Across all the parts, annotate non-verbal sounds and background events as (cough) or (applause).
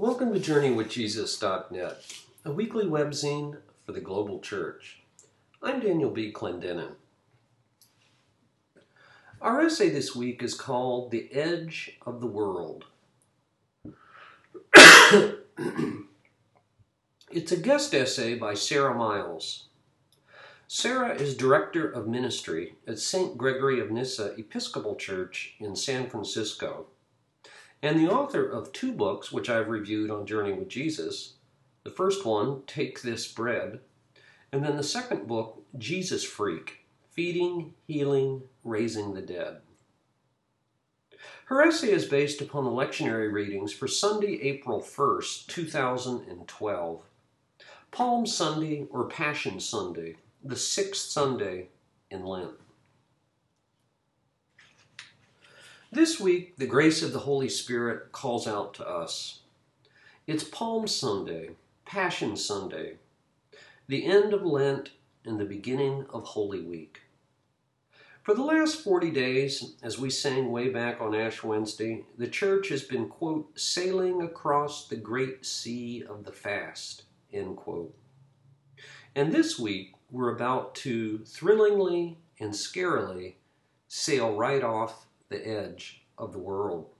Welcome to JourneyWithJesus.net, a weekly webzine for the global church. I'm Daniel B. Clendenin. Our essay this week is called The Edge of the World. (coughs) it's a guest essay by Sarah Miles. Sarah is Director of Ministry at St. Gregory of Nyssa Episcopal Church in San Francisco and the author of two books which I've reviewed on Journey with Jesus. The first one, Take This Bread, and then the second book, Jesus Freak Feeding, Healing, Raising the Dead. Her essay is based upon the lectionary readings for Sunday, April 1st, 2012. Palm Sunday or Passion Sunday, the sixth Sunday in Lent. This week, the grace of the Holy Spirit calls out to us. It's Palm Sunday, Passion Sunday, the end of Lent and the beginning of Holy Week. For the last 40 days, as we sang way back on Ash Wednesday, the church has been, quote, sailing across the great sea of the fast, end quote. And this week, we're about to thrillingly and scarily sail right off the edge of the world.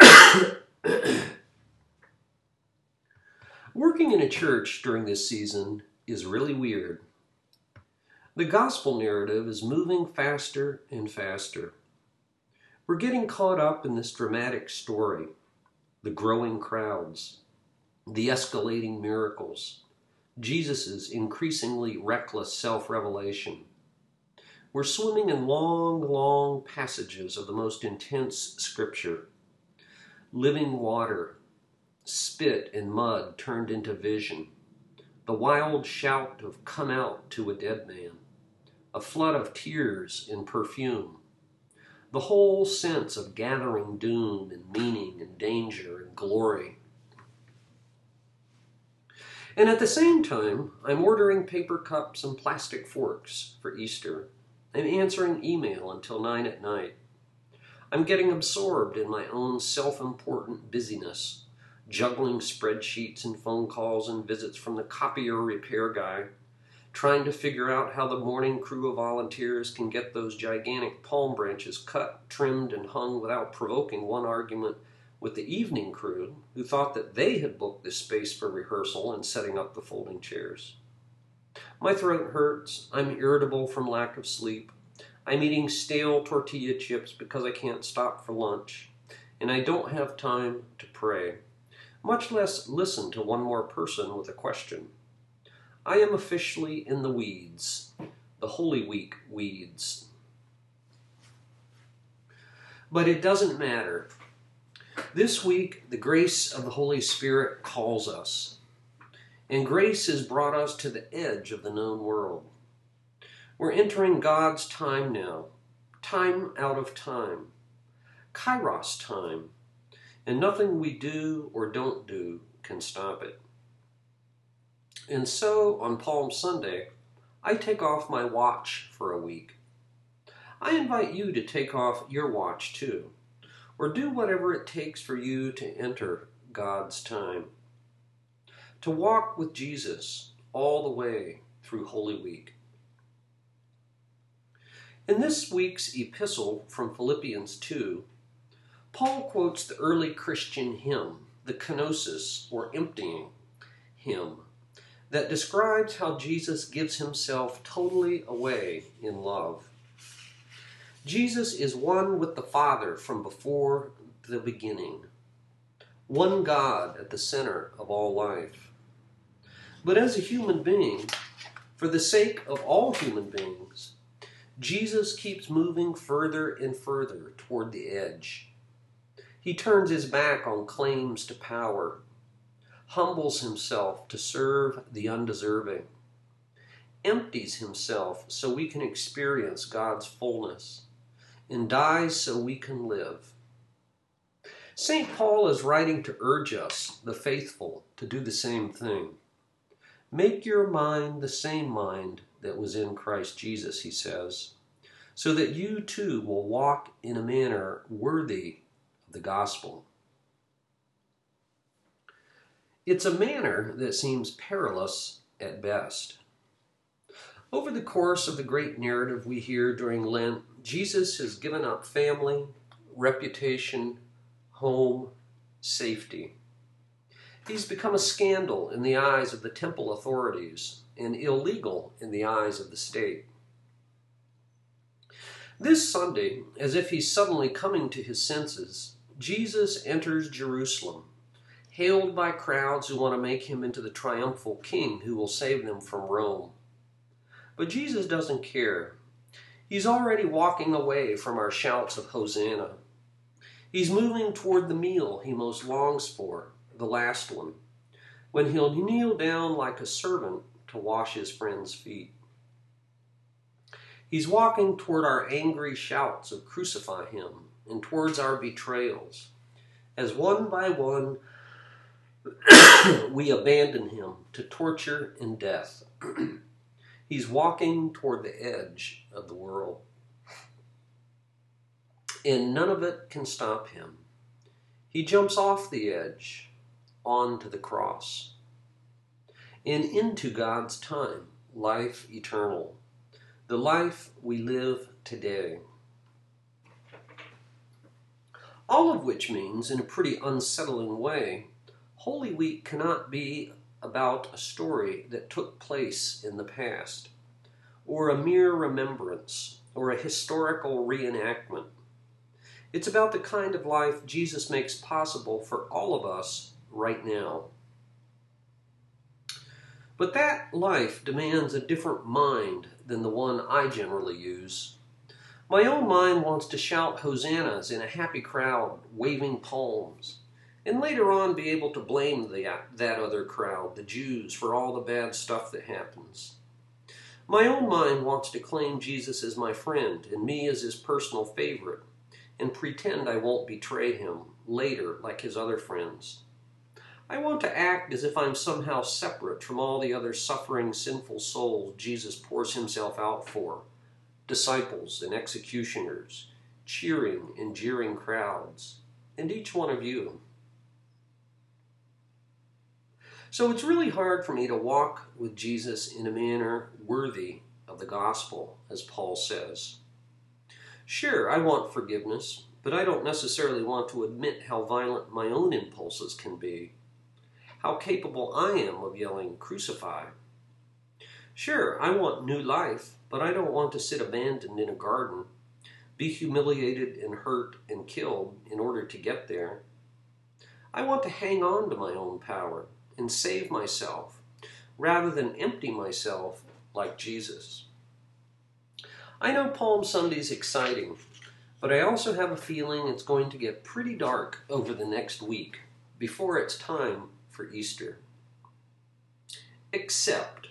(coughs) Working in a church during this season is really weird. The gospel narrative is moving faster and faster. We're getting caught up in this dramatic story the growing crowds, the escalating miracles, Jesus' increasingly reckless self revelation we're swimming in long, long passages of the most intense scripture. Living water, spit and mud turned into vision, the wild shout of come out to a dead man, a flood of tears and perfume, the whole sense of gathering doom and meaning and danger and glory. And at the same time, I'm ordering paper cups and plastic forks for Easter I'm answering email until 9 at night. I'm getting absorbed in my own self important busyness, juggling spreadsheets and phone calls and visits from the copier repair guy, trying to figure out how the morning crew of volunteers can get those gigantic palm branches cut, trimmed, and hung without provoking one argument with the evening crew who thought that they had booked this space for rehearsal and setting up the folding chairs. My throat hurts. I'm irritable from lack of sleep. I'm eating stale tortilla chips because I can't stop for lunch. And I don't have time to pray, much less listen to one more person with a question. I am officially in the weeds, the Holy Week weeds. But it doesn't matter. This week, the grace of the Holy Spirit calls us. And grace has brought us to the edge of the known world. We're entering God's time now, time out of time, kairos time, and nothing we do or don't do can stop it. And so, on Palm Sunday, I take off my watch for a week. I invite you to take off your watch too, or do whatever it takes for you to enter God's time to walk with Jesus all the way through Holy Week. In this week's epistle from Philippians 2, Paul quotes the early Christian hymn, the kenosis, or emptying hymn, that describes how Jesus gives himself totally away in love. Jesus is one with the Father from before the beginning one God at the center of all life. But as a human being, for the sake of all human beings, Jesus keeps moving further and further toward the edge. He turns his back on claims to power, humbles himself to serve the undeserving, empties himself so we can experience God's fullness, and dies so we can live. St. Paul is writing to urge us, the faithful, to do the same thing. Make your mind the same mind that was in Christ Jesus, he says, so that you too will walk in a manner worthy of the gospel. It's a manner that seems perilous at best. Over the course of the great narrative we hear during Lent, Jesus has given up family, reputation, home, safety. He's become a scandal in the eyes of the temple authorities and illegal in the eyes of the state. This Sunday, as if he's suddenly coming to his senses, Jesus enters Jerusalem, hailed by crowds who want to make him into the triumphal king who will save them from Rome. But Jesus doesn't care. He's already walking away from our shouts of Hosanna. He's moving toward the meal he most longs for, the last one, when he'll kneel down like a servant to wash his friends' feet. He's walking toward our angry shouts of crucify him and towards our betrayals. As one by one we abandon him to torture and death. (clears throat) He's walking toward the edge of the world. And none of it can stop him. He jumps off the edge onto the cross and into God's time, life eternal the life we live today. All of which means, in a pretty unsettling way, Holy Week cannot be about a story that took place in the past, or a mere remembrance, or a historical reenactment. It's about the kind of life Jesus makes possible for all of us right now. But that life demands a different mind than the one I generally use. My own mind wants to shout hosannas in a happy crowd, waving palms, and later on be able to blame the, that other crowd, the Jews, for all the bad stuff that happens. My own mind wants to claim Jesus as my friend and me as his personal favorite, and pretend I won't betray him later like his other friends. I want to act as if I'm somehow separate from all the other suffering, sinful souls Jesus pours himself out for disciples and executioners, cheering and jeering crowds, and each one of you. So it's really hard for me to walk with Jesus in a manner worthy of the gospel, as Paul says. Sure, I want forgiveness, but I don't necessarily want to admit how violent my own impulses can be how capable I am of yelling, Crucify. Sure, I want new life, but I don't want to sit abandoned in a garden, be humiliated and hurt and killed in order to get there. I want to hang on to my own power and save myself rather than empty myself like Jesus. I know Palm Sunday's exciting, but I also have a feeling it's going to get pretty dark over the next week before it's time for Easter. Except,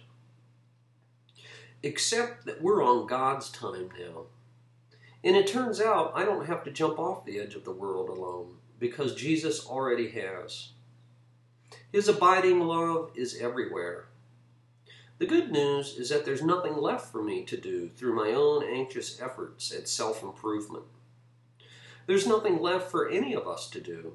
except that we're on God's time now. And it turns out I don't have to jump off the edge of the world alone because Jesus already has. His abiding love is everywhere. The good news is that there's nothing left for me to do through my own anxious efforts at self improvement. There's nothing left for any of us to do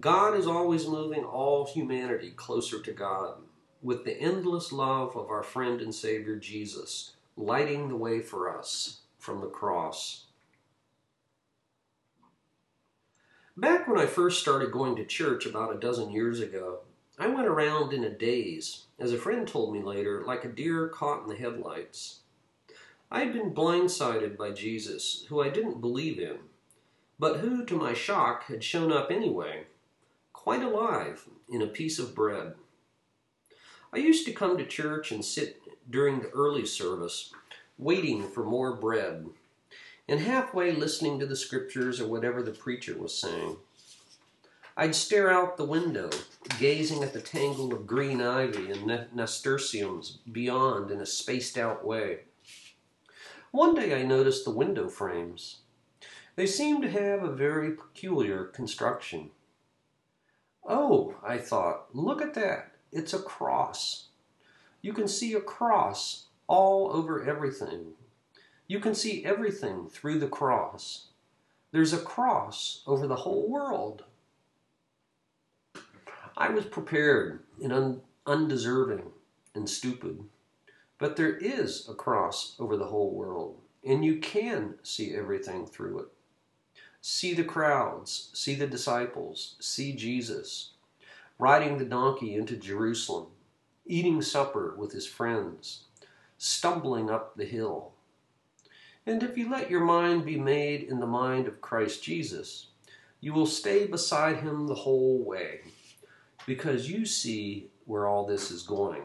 God is always moving all humanity closer to God with the endless love of our friend and Savior Jesus, lighting the way for us from the cross. Back when I first started going to church about a dozen years ago, I went around in a daze, as a friend told me later, like a deer caught in the headlights. I had been blindsided by Jesus, who I didn't believe in, but who, to my shock, had shown up anyway quite alive in a piece of bread. I used to come to church and sit during the early service, waiting for more bread, and halfway listening to the scriptures or whatever the preacher was saying. I'd stare out the window, gazing at the tangle of green ivy and nasturtiums beyond in a spaced out way. One day I noticed the window frames. They seemed to have a very peculiar construction. Oh, I thought, look at that. It's a cross. You can see a cross all over everything. You can see everything through the cross. There's a cross over the whole world. I was prepared and un- undeserving and stupid. But there is a cross over the whole world, and you can see everything through it. See the crowds, see the disciples, see Jesus riding the donkey into Jerusalem, eating supper with his friends, stumbling up the hill. And if you let your mind be made in the mind of Christ Jesus, you will stay beside him the whole way because you see where all this is going.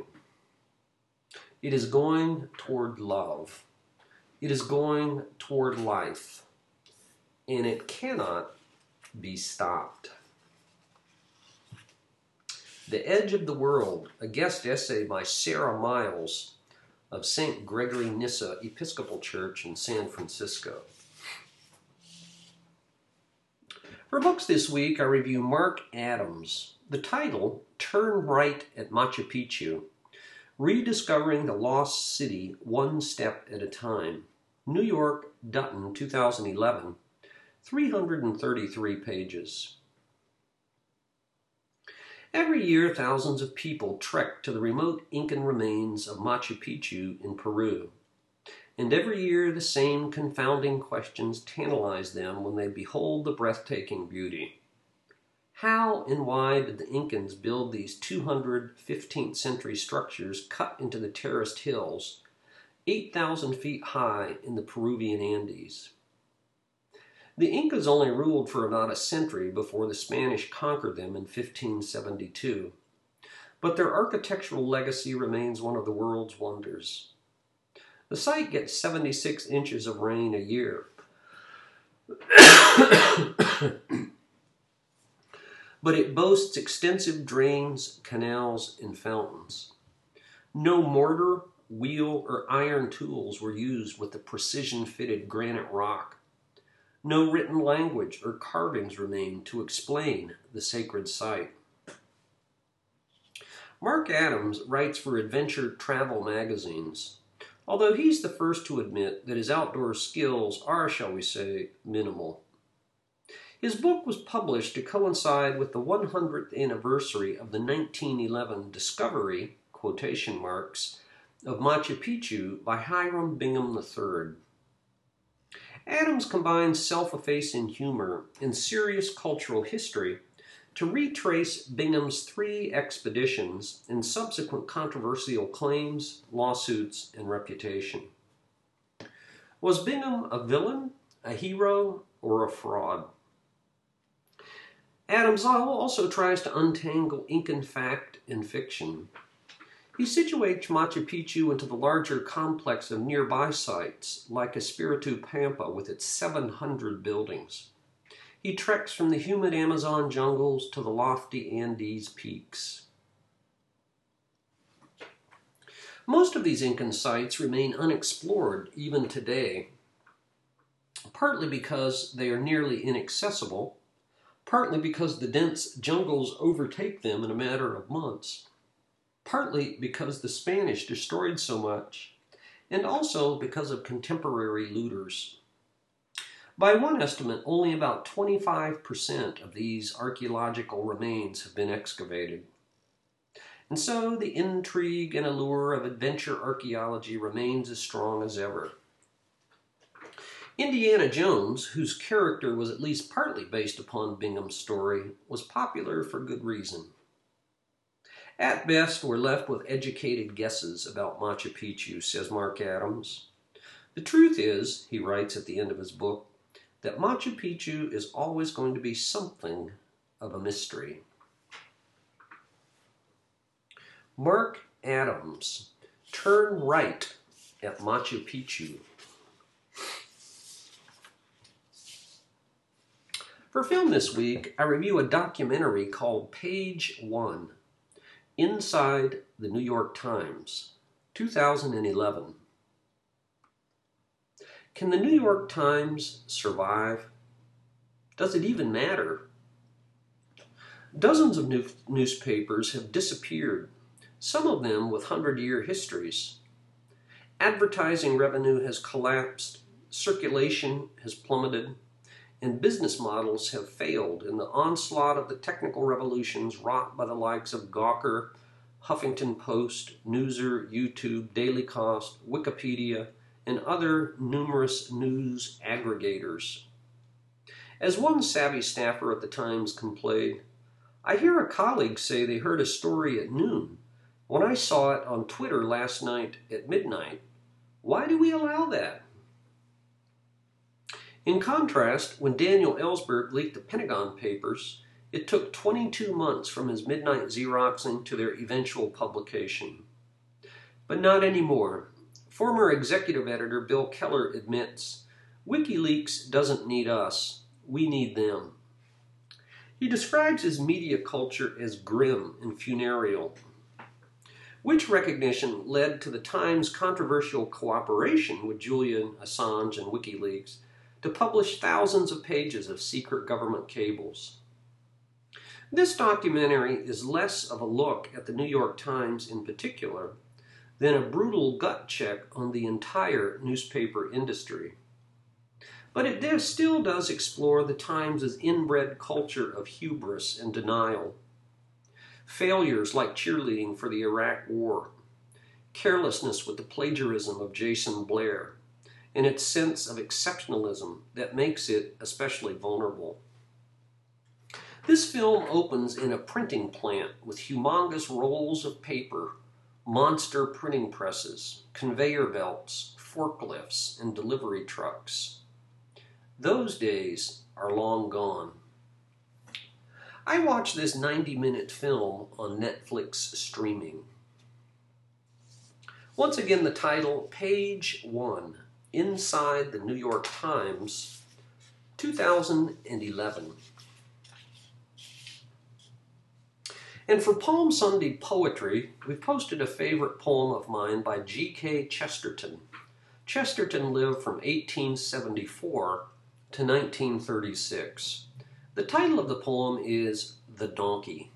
It is going toward love. It is going toward life. And it cannot be stopped. The Edge of the World, a guest essay by Sarah Miles of St. Gregory Nyssa Episcopal Church in San Francisco. For books this week, I review Mark Adams. The title, Turn Right at Machu Picchu, Rediscovering the Lost City One Step at a Time. New York, Dutton, 2011. 333 pages. Every year, thousands of people trek to the remote Incan remains of Machu Picchu in Peru. And every year, the same confounding questions tantalize them when they behold the breathtaking beauty. How and why did the Incans build these 200 15th century structures cut into the terraced hills, 8,000 feet high in the Peruvian Andes? The Incas only ruled for about a century before the Spanish conquered them in 1572, but their architectural legacy remains one of the world's wonders. The site gets 76 inches of rain a year. (coughs) but it boasts extensive drains, canals, and fountains. No mortar, wheel, or iron tools were used with the precision fitted granite rock. No written language or carvings remain to explain the sacred site. Mark Adams writes for adventure travel magazines, although he's the first to admit that his outdoor skills are, shall we say, minimal. His book was published to coincide with the 100th anniversary of the 1911 discovery, quotation marks, of Machu Picchu by Hiram Bingham III. Adams combines self-effacing humor and serious cultural history to retrace Bingham's three expeditions and subsequent controversial claims, lawsuits, and reputation. Was Bingham a villain, a hero, or a fraud? Adams also tries to untangle Incan fact and fiction. He situates Machu Picchu into the larger complex of nearby sites, like Espiritu Pampa with its 700 buildings. He treks from the humid Amazon jungles to the lofty Andes peaks. Most of these Incan sites remain unexplored even today, partly because they are nearly inaccessible partly because the dense jungles overtake them in a matter of months, partly because the Spanish destroyed so much, and also because of contemporary looters. By one estimate, only about 25% of these archaeological remains have been excavated. And so the intrigue and allure of adventure archaeology remains as strong as ever. Indiana Jones, whose character was at least partly based upon Bingham's story, was popular for good reason. At best, we're left with educated guesses about Machu Picchu, says Mark Adams. The truth is, he writes at the end of his book, that Machu Picchu is always going to be something of a mystery. Mark Adams, Turn Right at Machu Picchu. For film this week, I review a documentary called Page One Inside the New York Times, 2011. Can the New York Times survive? Does it even matter? Dozens of new newspapers have disappeared, some of them with hundred year histories. Advertising revenue has collapsed, circulation has plummeted, and business models have failed in the onslaught of the technical revolutions wrought by the likes of Gawker, Huffington Post, Newser, YouTube, Daily Kos, Wikipedia, and other numerous news aggregators. As one savvy staffer at the Times complained, I hear a colleague say they heard a story at noon. When I saw it on Twitter last night at midnight, why do we allow that? In contrast, when Daniel Ellsberg leaked the Pentagon Papers, it took 22 months from his midnight Xeroxing to their eventual publication. But not anymore. Former executive editor Bill Keller admits WikiLeaks doesn't need us, we need them. He describes his media culture as grim and funereal, which recognition led to the Times' controversial cooperation with Julian Assange and WikiLeaks to publish thousands of pages of secret government cables. This documentary is less of a look at the New York Times in particular than a brutal gut check on the entire newspaper industry. But it still does explore the Times' inbred culture of hubris and denial. Failures like cheerleading for the Iraq War, carelessness with the plagiarism of Jason Blair, and its sense of exceptionalism that makes it especially vulnerable. This film opens in a printing plant with humongous rolls of paper, monster printing presses, conveyor belts, forklifts, and delivery trucks. Those days are long gone. I watched this 90 minute film on Netflix streaming. Once again, the title Page One Inside the New York Times, 2011. And for Palm Sunday poetry, we've posted a favorite poem of mine by G.K. Chesterton. Chesterton lived from 1874 to 1936. The title of the poem is The Donkey.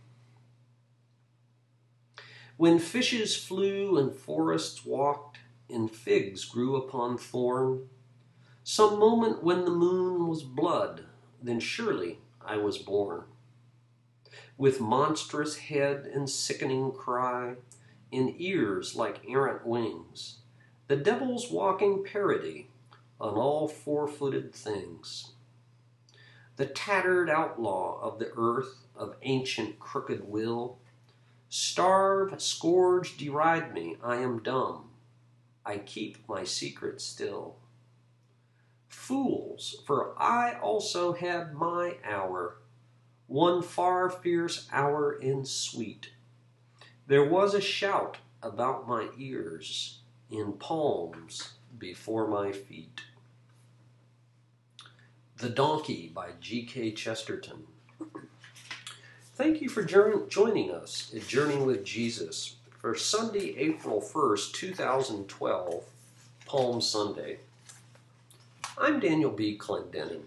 When fishes flew and forests walked, and figs grew upon thorn. Some moment when the moon was blood, then surely I was born. With monstrous head and sickening cry, in ears like errant wings, the devil's walking parody on all four footed things. The tattered outlaw of the earth of ancient crooked will, starve, scourge, deride me, I am dumb I keep my secret still. Fools, for I also had my hour, one far fierce hour and sweet. There was a shout about my ears, in palms before my feet. The Donkey by G.K. Chesterton. Thank you for joining us at Journey with Jesus for Sunday, April 1st, 2012, Palm Sunday. I'm Daniel B. Clendenin.